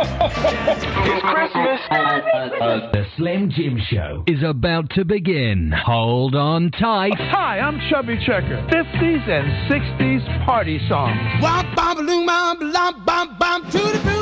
it's Christmas. Uh, the Slim Jim Show is about to begin. Hold on tight. Hi, I'm Chubby Checker. 50s and 60s party songs. Wop, bop, loom, bop, bop, bop,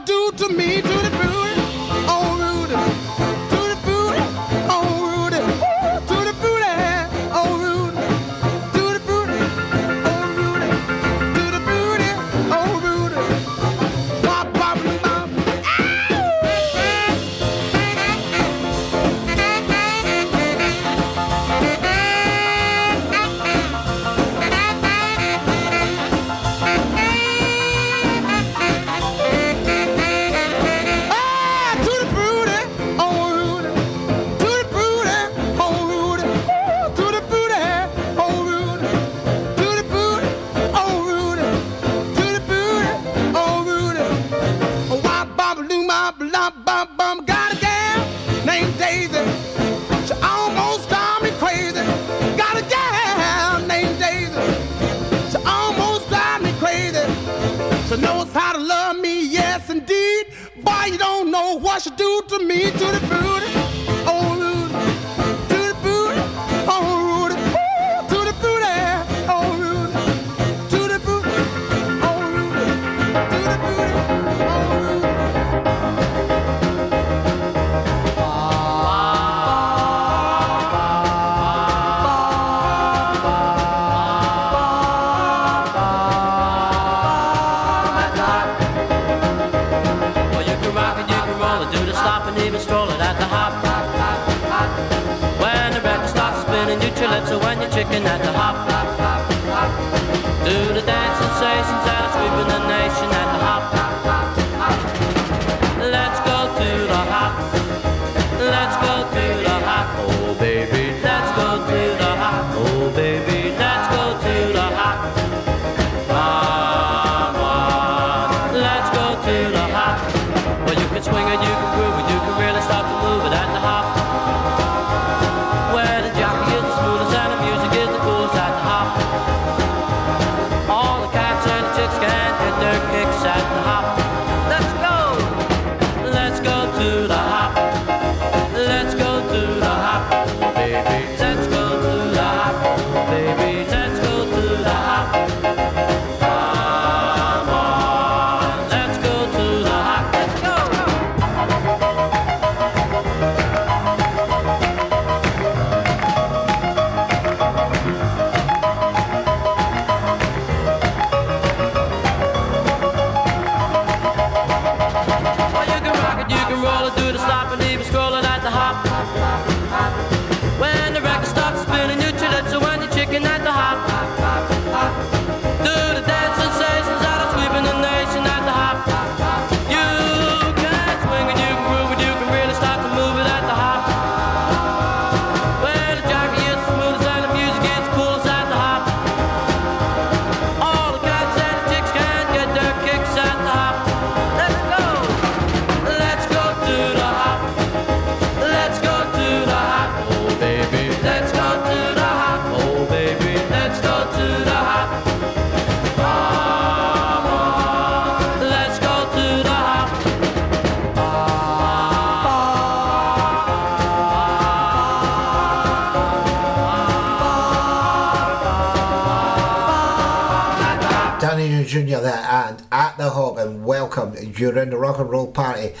you do to me, do to me. Junior there and at the hog and welcome. You're in the rock and roll party.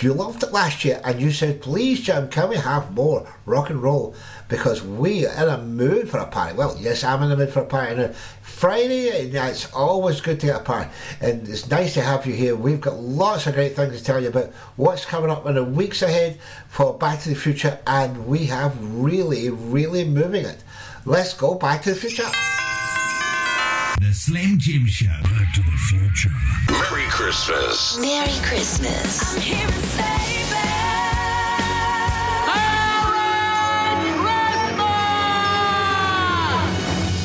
You loved it last year and you said, please, Jim, can we have more rock and roll? Because we are in a mood for a party. Well, yes, I'm in the mood for a party now. Uh, Friday, yeah, it's always good to get a party, and it's nice to have you here. We've got lots of great things to tell you about what's coming up in the weeks ahead for Back to the Future, and we have really, really moving it. Let's go Back to the Future. The Slim Jim Show. Back to the Future. Merry Christmas. Merry Christmas. I'm here and save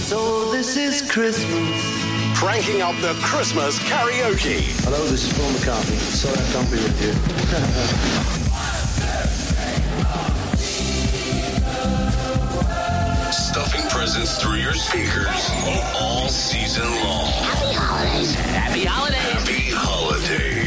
So this is Christmas. Cranking up the Christmas karaoke. Hello, this is Paul McCartney. Sorry I can't be with you. Presents through your speakers all season long. Happy holidays. Happy holidays. Happy holidays.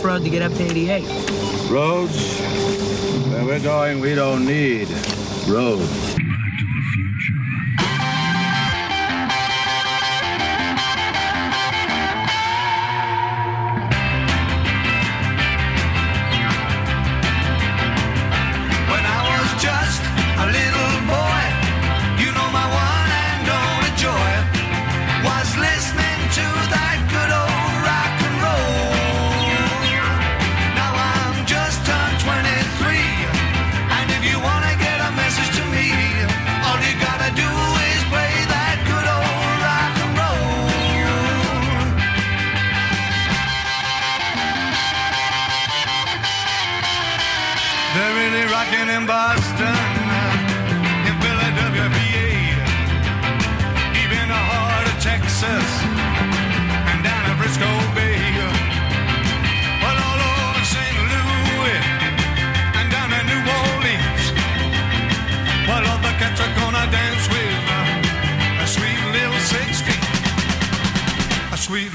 Enough road to get up to 88. Roads? Where we're going, we don't need roads.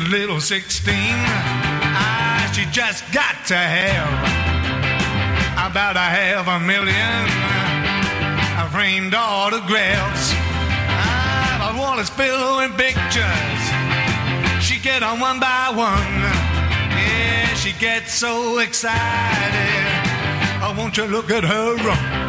Little 16. Ah, she just got to have about a half a million framed autographs. Ah, but Wallace billowing pictures. She get on one by one. Yeah, she gets so excited. Oh, won't you look at her run?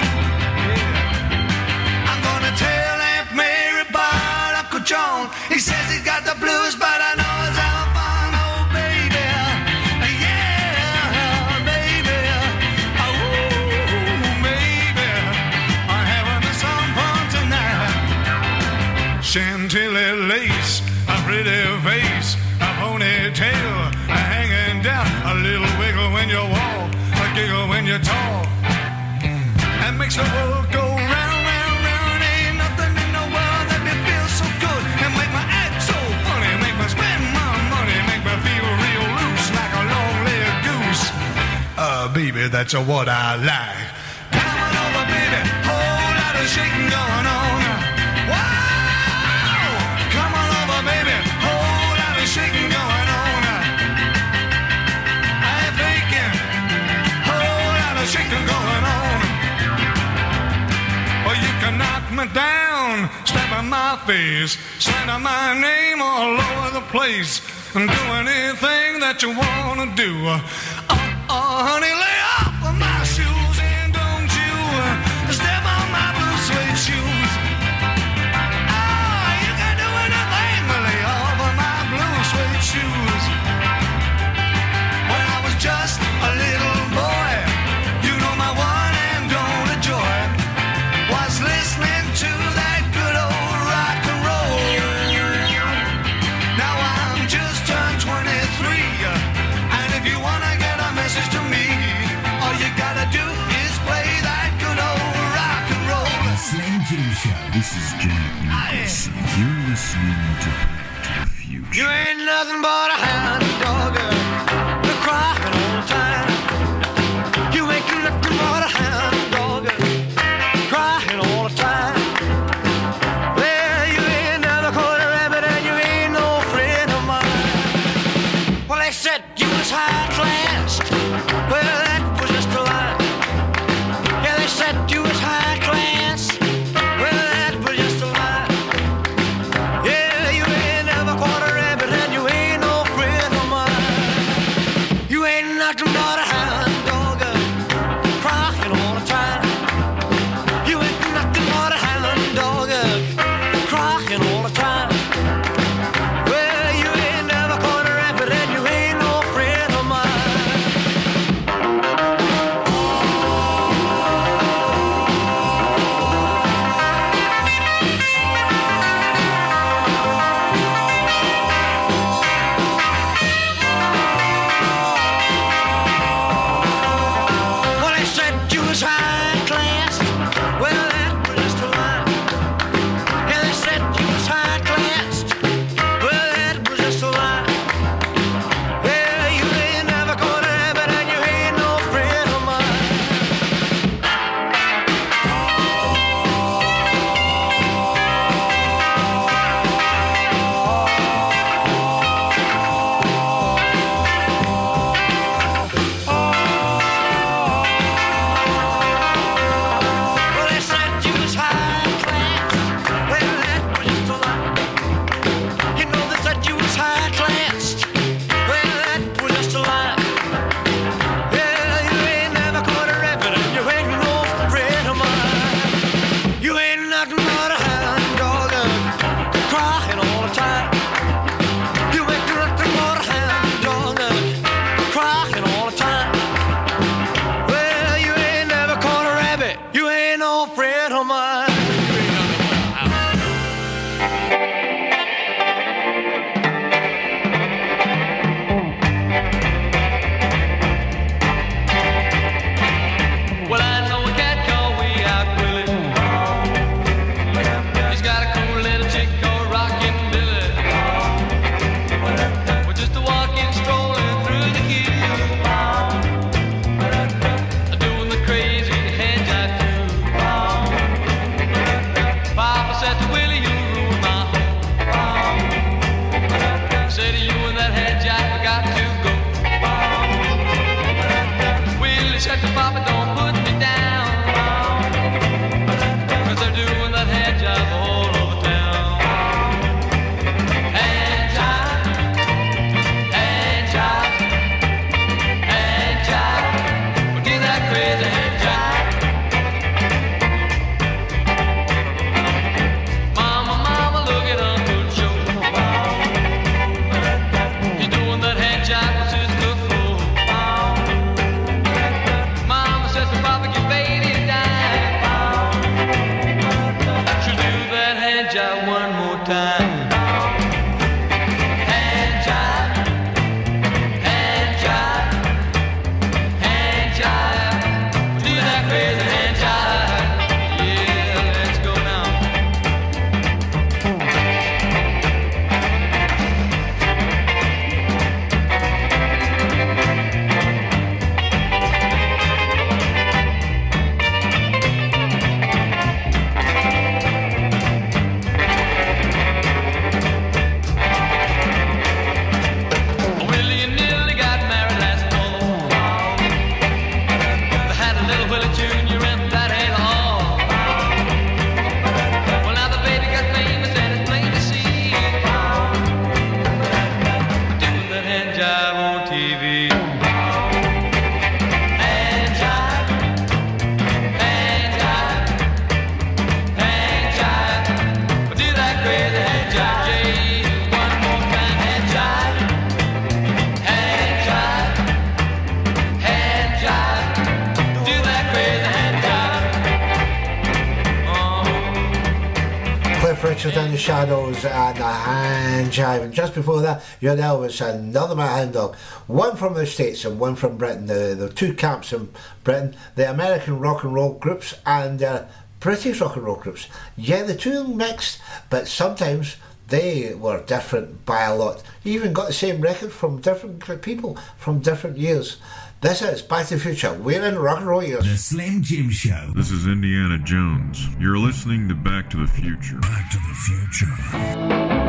guitar and makes the world go round, round, round. Ain't nothing in the world that me feel so good and make my act so funny, make me spend my money, make me feel real loose like a long-legged goose. Uh, baby, that's what I like. Power over, baby, whole lot of shaking going Down, down, slapping my face, slapping my name all over the place, and do anything that you wanna do. Oh, oh honey, You ain't nothing but a hound. which another another dog, one from the States and one from Britain. The the two camps in Britain, the American rock and roll groups and uh, British rock and roll groups. Yeah, the two mixed, but sometimes they were different by a lot. You even got the same record from different people from different years. This is Back to the Future. We're in rock and roll years. The Slim Jim Show. This is Indiana Jones. You're listening to Back to the Future. Back to the Future.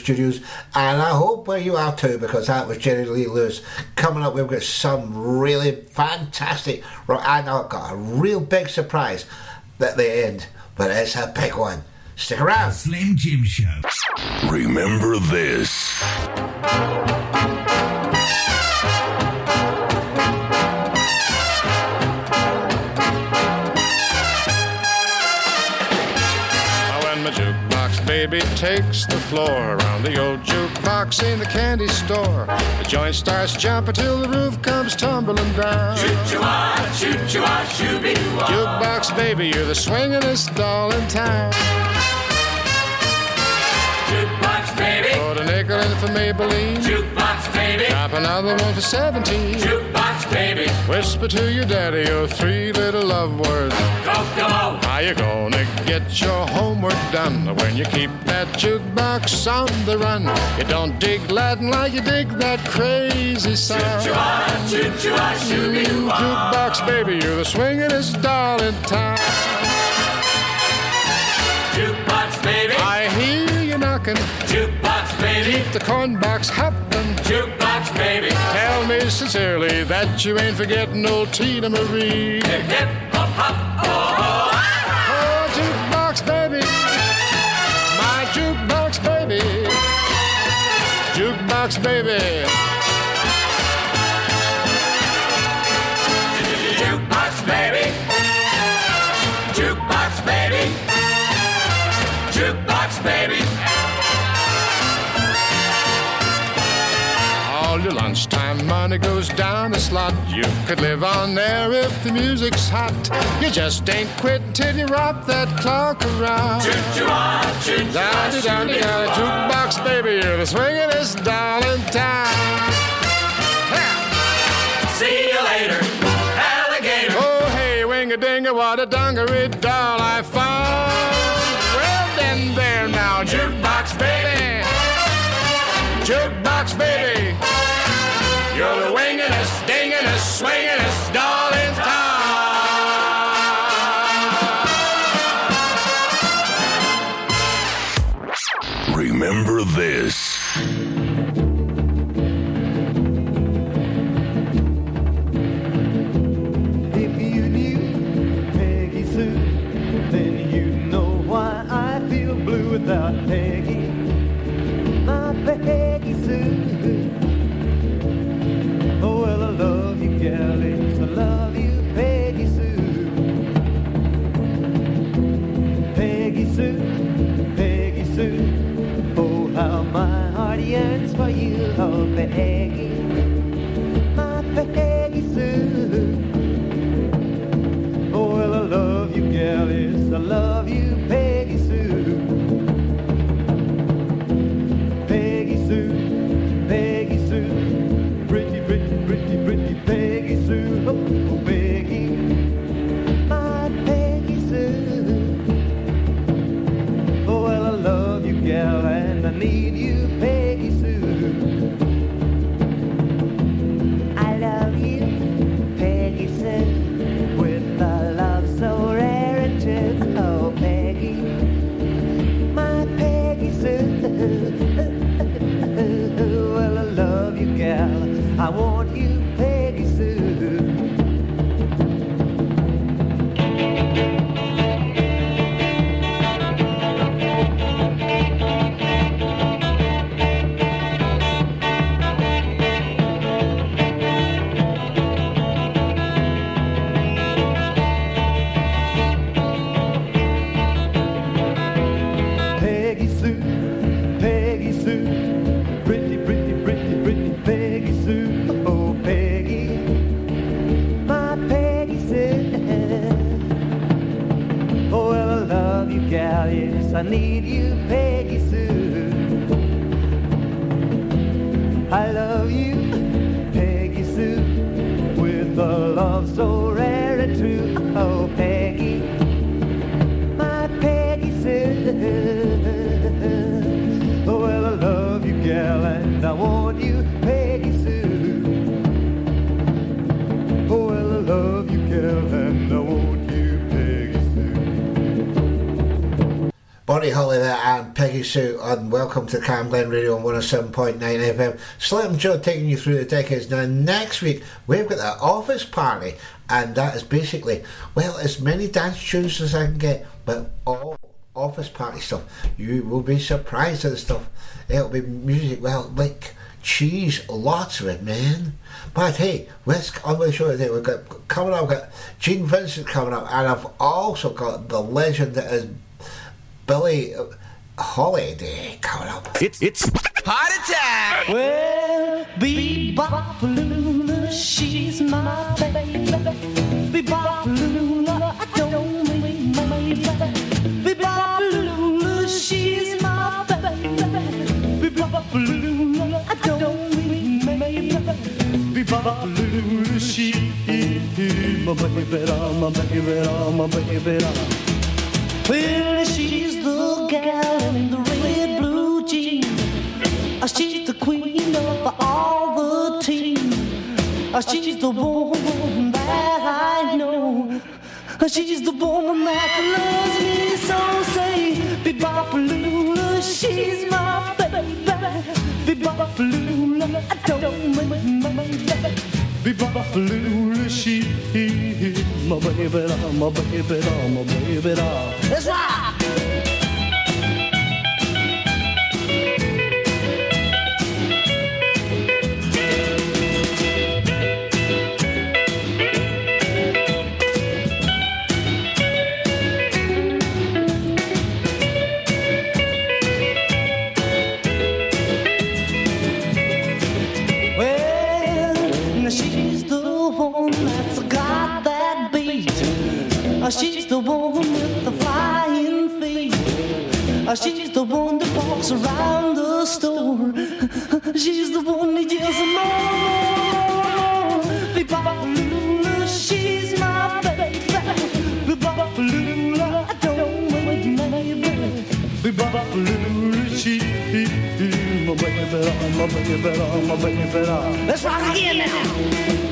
Glen Radio Studios. And I hope where you are too, because that was Jerry Lee Lewis. Coming up, we've got some really fantastic, rock- and I've got a real big surprise at the end, but it's a big one. Stick around. Slim Jim Show. Remember this. Baby takes the floor around the old jukebox in the candy store, the joint starts jumping till the roof comes tumbling down. Choo-choo-ah, choo-choo-ah, shooby-doo-ah. Jukebox baby, you're the swingin'est doll in town. Jukebox baby. Put a nickel in for Maybelline. Jukebox baby. Drop another one for 17. Jukebox baby. Whisper to your daddy your three little love words. Kokomo. How you gonna get your homework done when you keep that jukebox on the run? You don't dig Latin like you dig that crazy sound. Choo-choo-ah, choo-choo-ah. Jukebox baby, you're the swingin'est doll in town. Jukebox baby. I hear you knocking. Jukebox baby. Keep the corn box hopping. Jukebox baby. Tell me sincerely that you ain't forgetting old Tina Marie. Hip hip hop hop. Oh, Oh, jukebox baby, my jukebox baby, jukebox baby. Jukebox baby. Jukebox baby. Jukebox baby. Money goes down the slot. You could live on there if the music's hot. You just ain't quit till you rock that clock around. Choo-choo-ah, choo-choo-ah, Down, down, down, jukebox baby, you're the swingin'est doll in town. See you later, alligator. Oh, hey, wing a ding a what a dungaree doll I found. Well, then, there now, jukebox baby. Jukebox baby. You're winging us, dinging us, swinging us, Peggy And welcome to Camglen Radio on 107.9 FM. Slim Joe taking you through the decades. Now next week we've got the office party and that is basically well as many dance tunes as I can get but all office party stuff. You will be surprised at the stuff. It'll be music well like cheese, lots of it man. But hey, let's I'm gonna show you today we've got coming up we've got Gene Vincent coming up and I've also got the legend that is Billie uh, Holiday coming up. It's it's Heart attack! Well, Bebop Lula, she's my baby. Bebop Lula, I don't mean my baby. Bebop Lula, she's my baby. Bebop Lula, I don't mean my baby. Bebop Lula, she my baby, my baby, my baby. Well, she's the gal in the red blue jeans. She's the queen of all the teams. She's the woman that I know. She's the woman that loves me so. Say, Bebop Lula, she's my baby. Bebop Lula, I don't mind my baby. Bebop Lula, she my baby, my baby, my baby. That's right. She's the one that walks around the store. She's the one that yells more, more, more. Bebop Lula, she's my baby. Bebop Lula, I don't want my baby. Bebop Lula, she my baby, my baby my baby. Let's rock again now.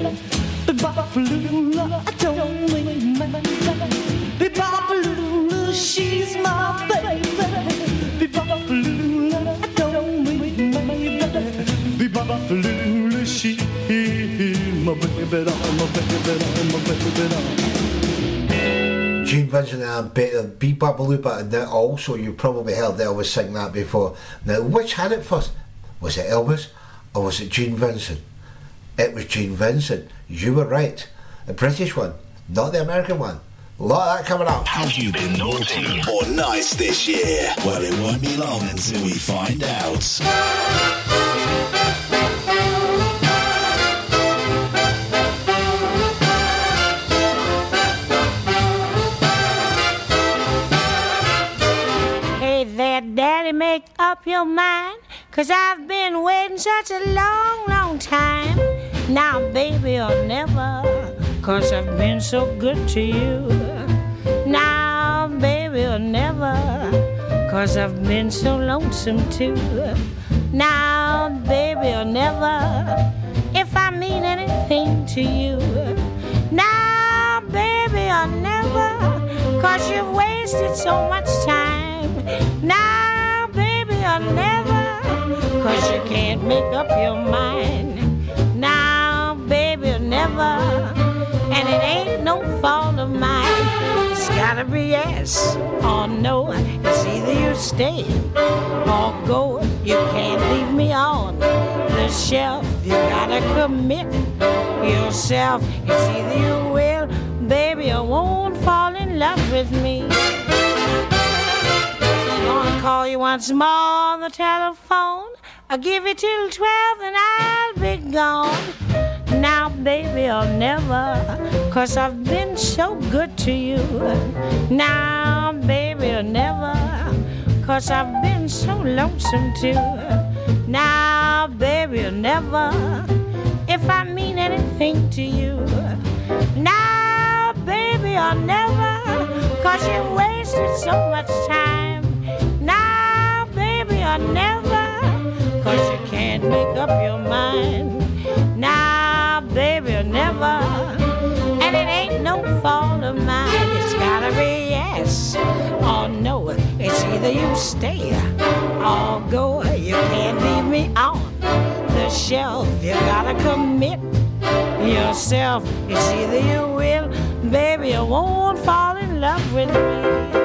Be-Bop-A-Lula, I don't mean Be-Bop-A-Lula, she's my baby. Be-Bop-A-Lula, I don't mean Big Buffalula, she my baby my baby my baby. Gene Vincent and Better Beat Babaloopa, and then also you probably heard Elvis sing that before. Now, which had it first? Was it Elvis or was it Gene Vincent? It was Gene Vincent. You were right. The British one, not the American one. A lot of that coming up. Have you been naughty or nice this year? Well, it won't be long until we find out. Hey there, Daddy, make up your mind. Cause I've been waiting such a long, long time. Now, baby, or never. Cause I've been so good to you. Now, baby, or never. Cause I've been so lonesome too. Now, baby, or never. If I mean anything to you. Now, baby, or never. Cause you've wasted so much time. Now, baby, or never. Cause you can't make up your mind. Now, baby, never. And it ain't no fault of mine. It's gotta be yes or no. It's either you stay or go. You can't leave me on the shelf. You gotta commit yourself. It's either you will, baby, or won't fall in love with me. Call you once more on the telephone. I'll give you till twelve and I'll be gone. Now, baby, or never, cause I've been so good to you. Now, baby, or never, cause I've been so lonesome too. Now, baby, or never, if I mean anything to you. Now, baby, or never, cause you wasted so much time. Now, baby, or never, cause you can't make up your mind. Now, baby, or never, and it ain't no fault of mine. It's gotta be yes or no. It's either you stay or go. You can't leave me on the shelf. You gotta commit yourself. It's either you will, baby, or won't fall in love with me.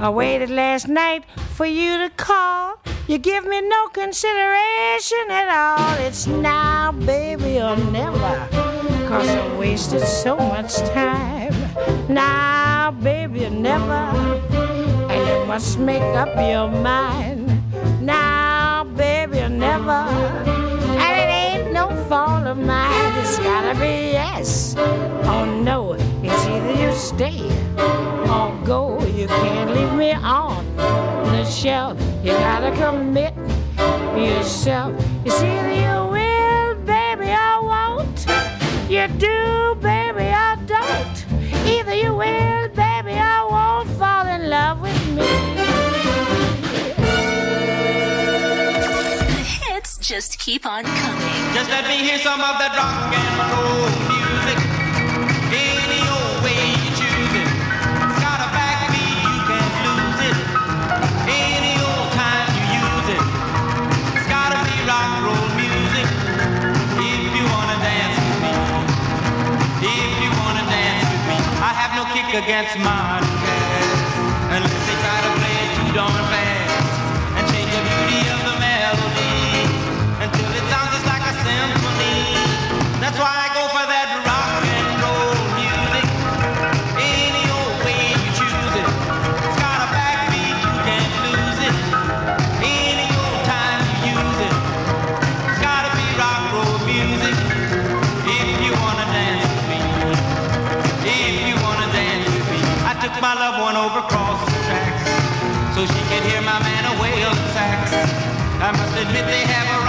I waited last night for you to call. You give me no consideration at all. It's now, baby, or never. Cause I wasted so much time. Now, baby, or never. And you must make up your mind. Now, baby, or never. And it ain't no fault of mine. It's gotta be yes or no. It's either you stay or go. You can't leave me on the shelf. You gotta commit yourself. It's either you will, baby, or won't. You do, baby, or don't. Either you will, baby, or won't fall in love with me. The hits just keep on coming. Just let me hear some of that rock and roll no kick against modern jazz. Unless they try to play it too darn fast. I must admit they have a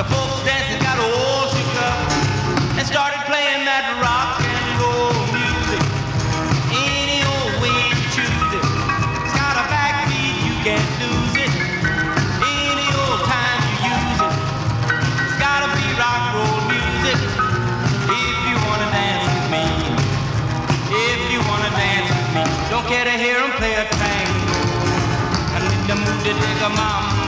The folks dancing got all shook up and started playing that rock and roll music. Any old way you choose it. It's got a backbeat, you can't lose it. Any old time you use it. It's gotta be rock and roll music. If you wanna dance with me. If you wanna dance with me. Don't care to play a tango. I'm in the mood to dig a mambo.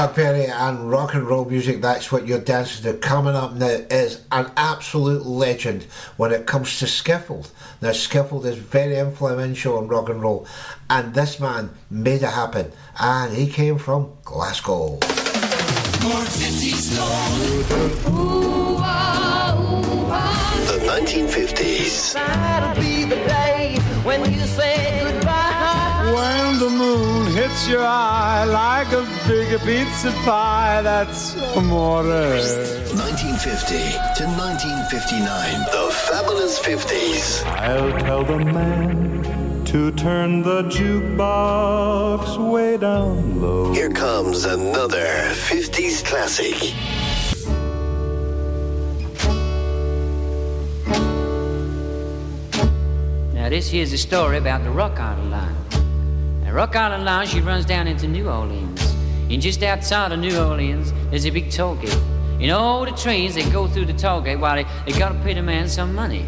Chuck Berry and rock and roll music, that's what you're dancing to. Coming up now is an absolute legend when it comes to skiffle. Now, skiffle is very influential in rock and roll, and this man made it happen, and he came from Glasgow. More 50s The 1950s. Hits your eye like a big pizza pie, that's amore. 1950 to 1959. The fabulous 50s. I'll tell the man to turn the jukebox way down low. Here comes another 50s classic. Now, this here's a story about the Rock Island Line. Now, Rock Island Line, she runs down into New Orleans. And just outside of New Orleans, there's a big toll gate. And all the trains, they go through the toll gate while they, they gotta pay the man some money.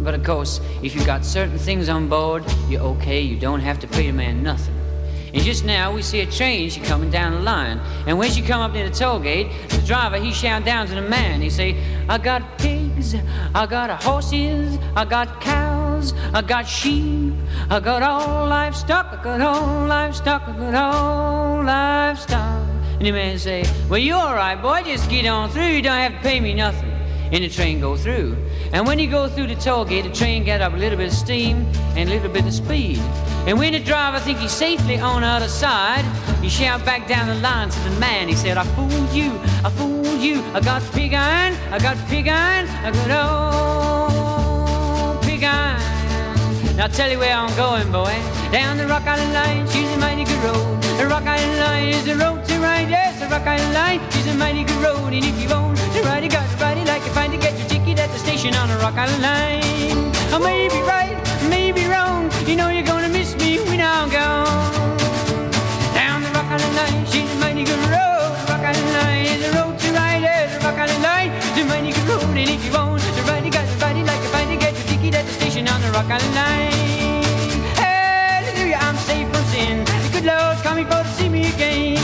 But of course, if you got certain things on board, you're okay, you don't have to pay the man nothing. And just now we see a train, she coming down the line. And when she come up near the toll gate, the driver, he shout down to the man. He say, I got pigs, I got horses, I got cows, I got sheep, I got all livestock, I got all livestock, I got all livestock. And the man say, well, you all right, boy, just get on through, you don't have to pay me nothing. And the train go through. And when you go through the toll gate, the train got up a little bit of steam and a little bit of speed. And when the driver think he's safely on the other side, he shout back down the line to the man. He said, I fooled you, I fooled you. I got pig iron, I got pig iron, I got old. Now tell you where I'm going, boy. Down the Rock Island Line, she's a mighty good road. The Rock Island Line is the road to ride. Yes, the Rock Island Line is a mighty good road. And if you own the ride, you got to ride it like you find to get your ticket at the station on the Rock Island Line. I may be right, may be wrong. You know you're gonna miss me when I'm gone. Down the Rock Island Line, she's a mighty good road. Rock Island Line is the road to ride. Yes, the Rock Island Line is a mighty good road. And if you own the ride, you got to at the station on the Rock Island Line. Hallelujah, I'm safe from sin. The good Lord's coming for to see me again.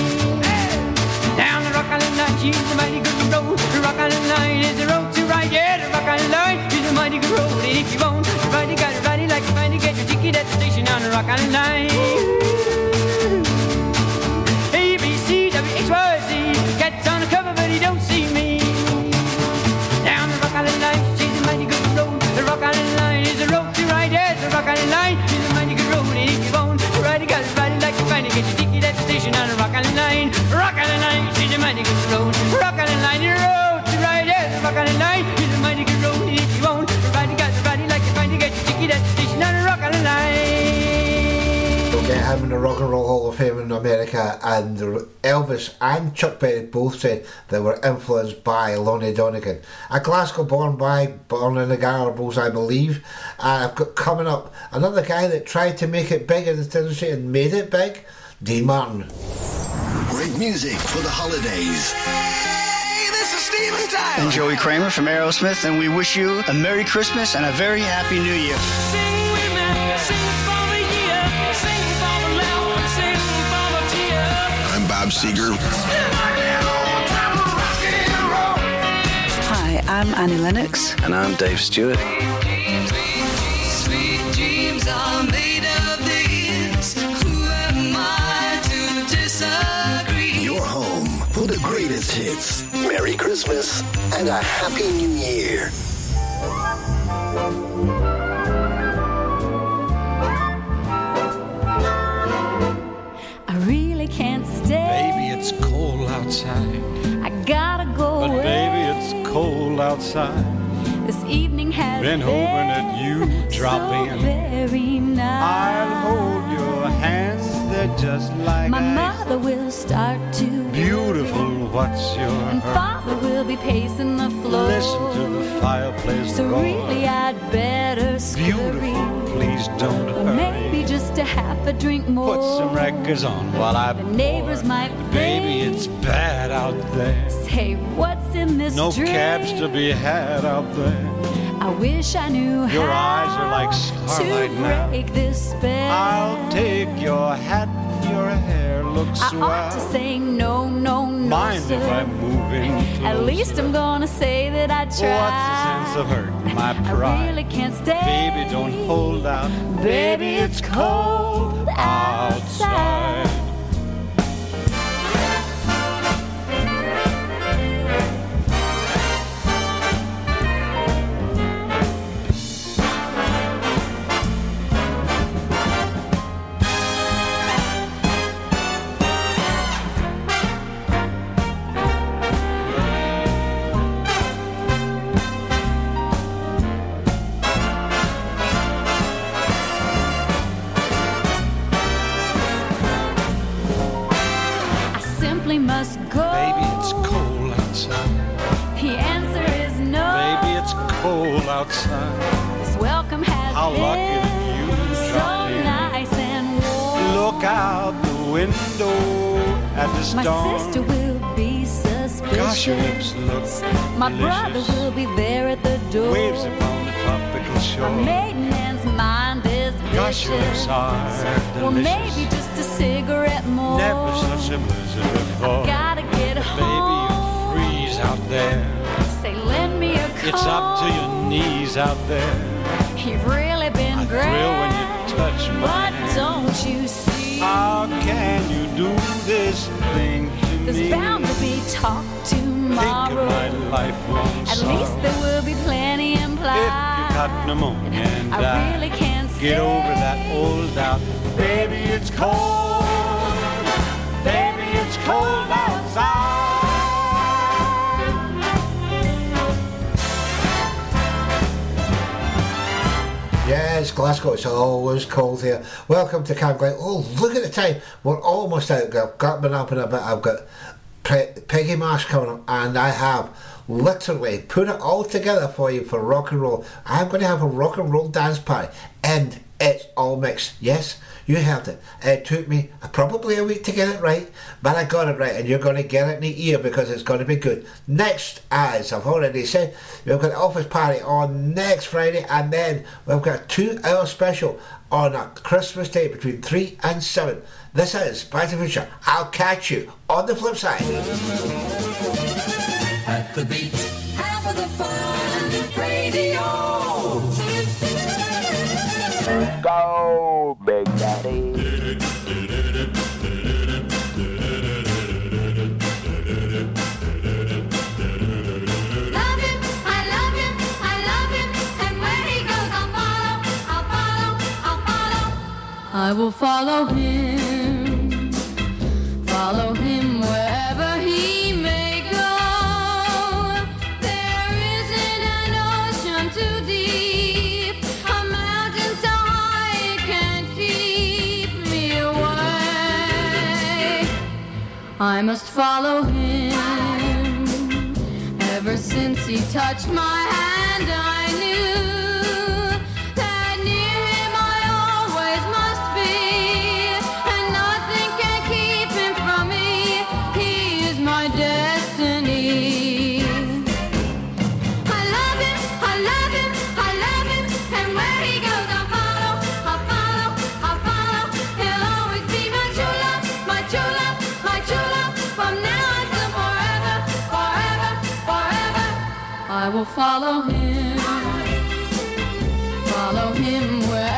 Down the Rock Island Line, she's a mighty good road. The Rock Island Line is the road to ride. Yeah, the Rock Island Line is a mighty good road. And if you want to ride, you got to ride it like you find to get your ticket at the station on the Rock Island Line. Station on the Rock Line. Rock Island Line, she's a mighty good road. Rock Line, the road to ride. Yes, the Rock Island Line is a mighty good road. If you ride, got ride it like you find get your ticket at the station on the Rock Line. The Rock and Roll Hall of Fame in America, and Elvis and Chuck Berry both said they were influenced by Lonnie Donegan. A Glasgow born by, born in the Gorbals, I believe. And I've got coming up another guy that tried to make it big in the industry and made it big, Dean Martin. Great music for the holidays. Hey, this is Steven Tyler. And Joey Kramer from Aerosmith, and we wish you a Merry Christmas and a very Happy New Year. Sing women, sing for the year, sing for the love, sing for the tear. I'm Bob Seger. Hi, I'm Annie Lennox. And I'm Dave Stewart. Greatest hits. Merry Christmas and a Happy New Year. I really can't stay. Baby, it's cold outside. I gotta go But away. baby, it's cold outside. This evening has Been hoping that you drop so in. very nice. I'll hold your hands, they're just like My ice. mother will start to Beautiful, what's your and hurry? father will be pacing the floor. Listen to the fireplace So roar. really, I'd better scurry. Beautiful, please don't Or hurry. maybe just a half a drink more. Put some records on while I The neighbors might Baby, think, it's bad out there. Say, what's in this No drink? cabs to be had out there. I wish I knew Your how eyes are like starlight to now. I'll take your hat, your hair looks I swell. ought to say no, no, no, Mind sir. if I move in At least I'm gonna say that I tried. What's the sense of hurting my pride? I really can't stay. Baby, don't hold out. Baby, it's cold outside. I the My sister will be suspicious. Gosh, your lips look My delicious. brother will be there at the door. Waves upon the tropical shore. maiden aunt's mind is Gosh, your vicious. lips are Well, delicious. maybe just a cigarette more. Never such a blizzard before. Gotta get Baby, home. you freeze out there. Say, lend me a coat. It's up to your knees out there. You've really been I great. thrill when you touch my But hand. don't you see? How can you do this thing to There's me? bound to be talk Think tomorrow. of my lifelong At sorrow. least there will be plenty implied. If you got pneumonia and I die, really can't get stay. over that old doubt. Baby, it's cold. Baby, it's cold outside. Glasgow, it's always cold here. Welcome to Camglen. Oh, look at the time. We're almost out. I've got been up in a bit. I've got Pe- Peggy March coming up, and I have literally put it all together for you for rock and roll. I'm going to have a rock and roll dance party, and it's all mixed. Yes, you heard it. It took me probably a week to get it right, but I got it right, and you're going to get it in the ear because it's going to be good. Next, as I've already said, we've got an office party on next Friday, and then we've got a two-hour special on a Christmas Day between three and seven. This is Back to the Future. I'll catch you on the flip side. At the beat, half of the fun radio. Go, Big I will follow him, follow him wherever he may go. There isn't an ocean too deep, a mountain so high it can't keep me away. I must follow him. Ever since he touched my hand, I knew will follow him, follow him where.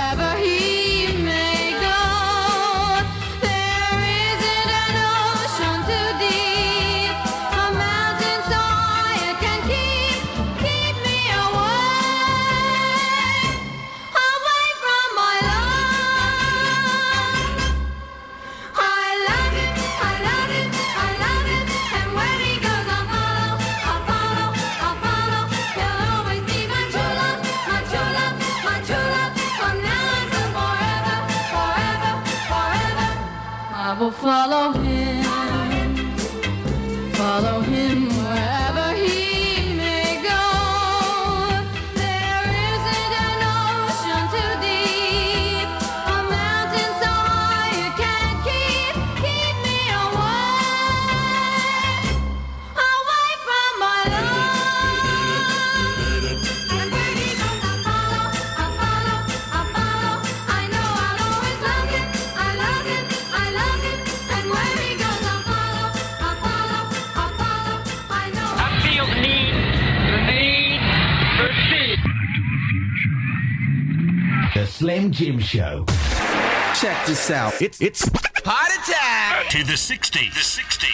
follow and Jim Show. Check this out. It's it's heart attack to the 60. The 60.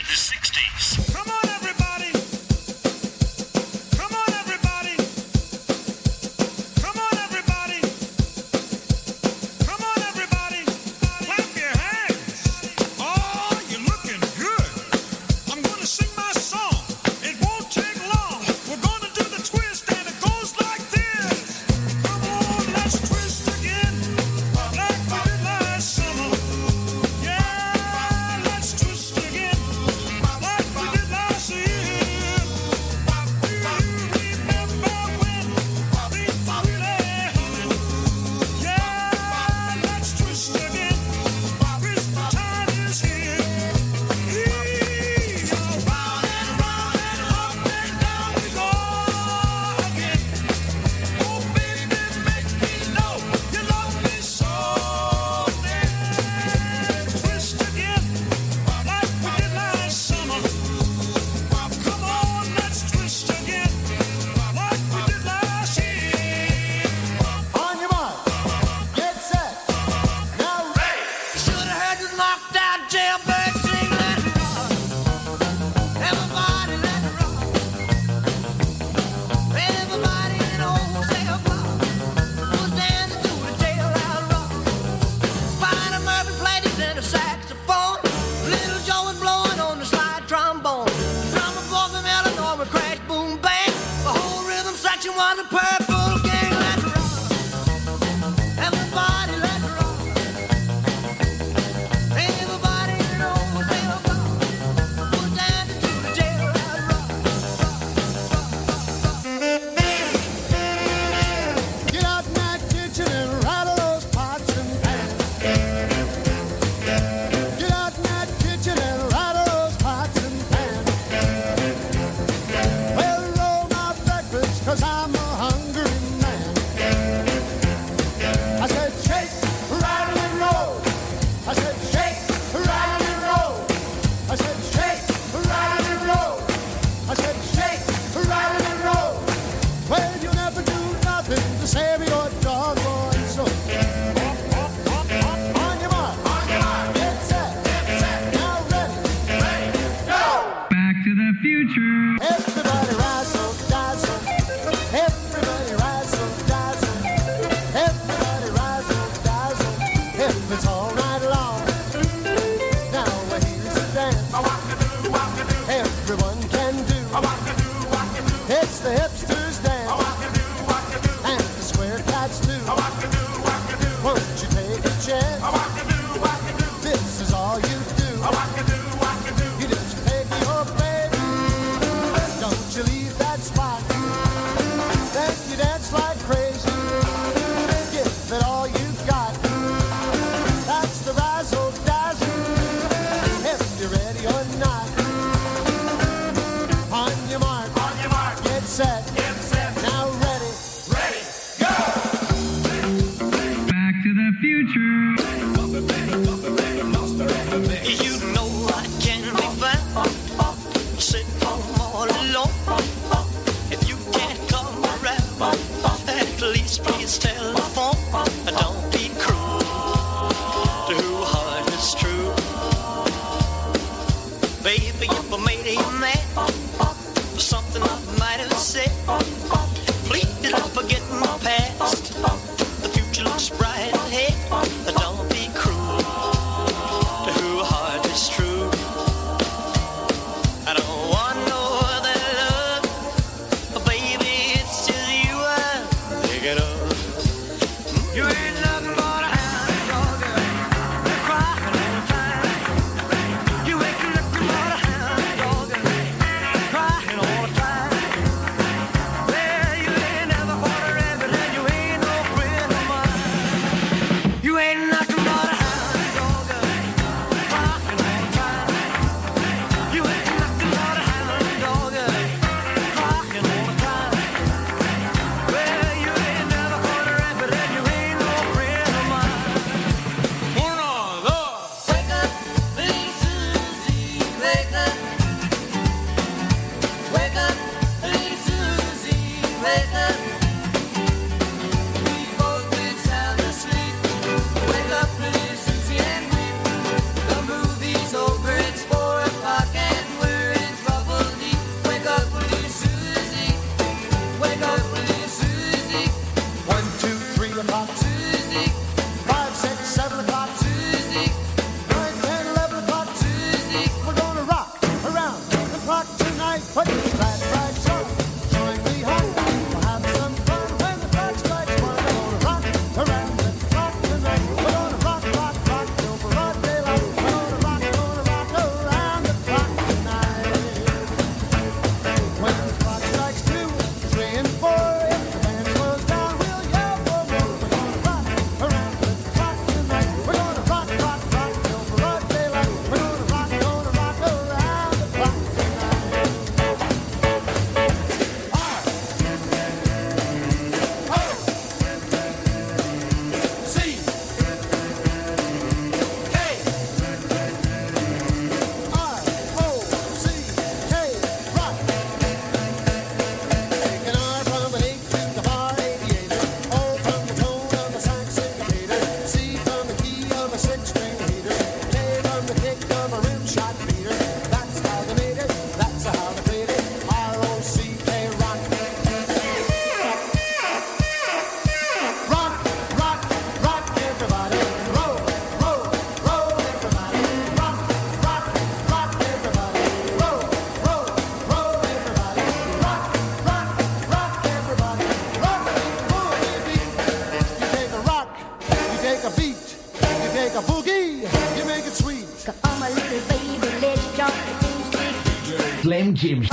Acoustic.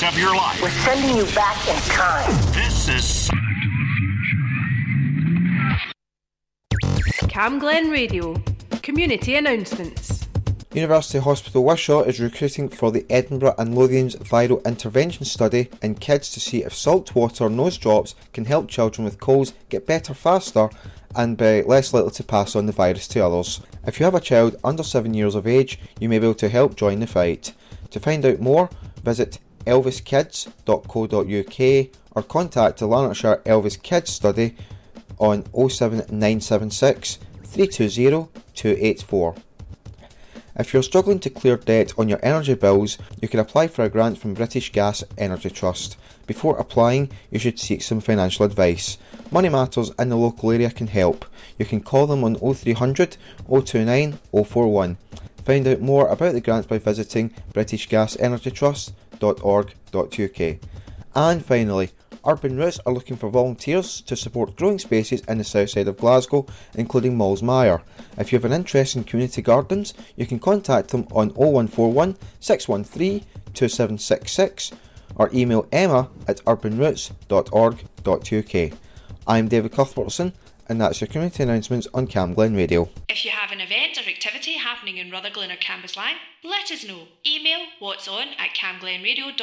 The of your life. We're sending you back in time. This is Cam Glen Radio. Community announcements. University Hospital Wishaw is recruiting for the Edinburgh and Lothians Viral Intervention Study in kids to see if salt water nose drops can help children with colds get better faster and be less likely to pass on the virus to others. If you have a child under 7 years of age, you may be able to help join the fight. To find out more, visit elviskids.co.uk or contact the Lanarkshire Elvis Kids Study on 07976 320 284. If you're struggling to clear debt on your energy bills, you can apply for a grant from British Gas Energy Trust. Before applying, you should seek some financial advice. Money Matters in the local area can help. You can call them on 0300 029 041. Find out more about the grant by visiting britishgasenergytrust.org.uk. And finally, Urban Roots are looking for volunteers to support growing spaces in the south side of Glasgow, including Mallsmire. If you have an interest in community gardens, you can contact them on 0141 613 2766 or email emma at urbanroots.org.uk. I'm David Cuthbertson, and that's your community announcements on Cam Glen Radio. If you have an event or activity happening in Rutherglen or Cambuslang, let us know. Email what's on at camglenradio.org.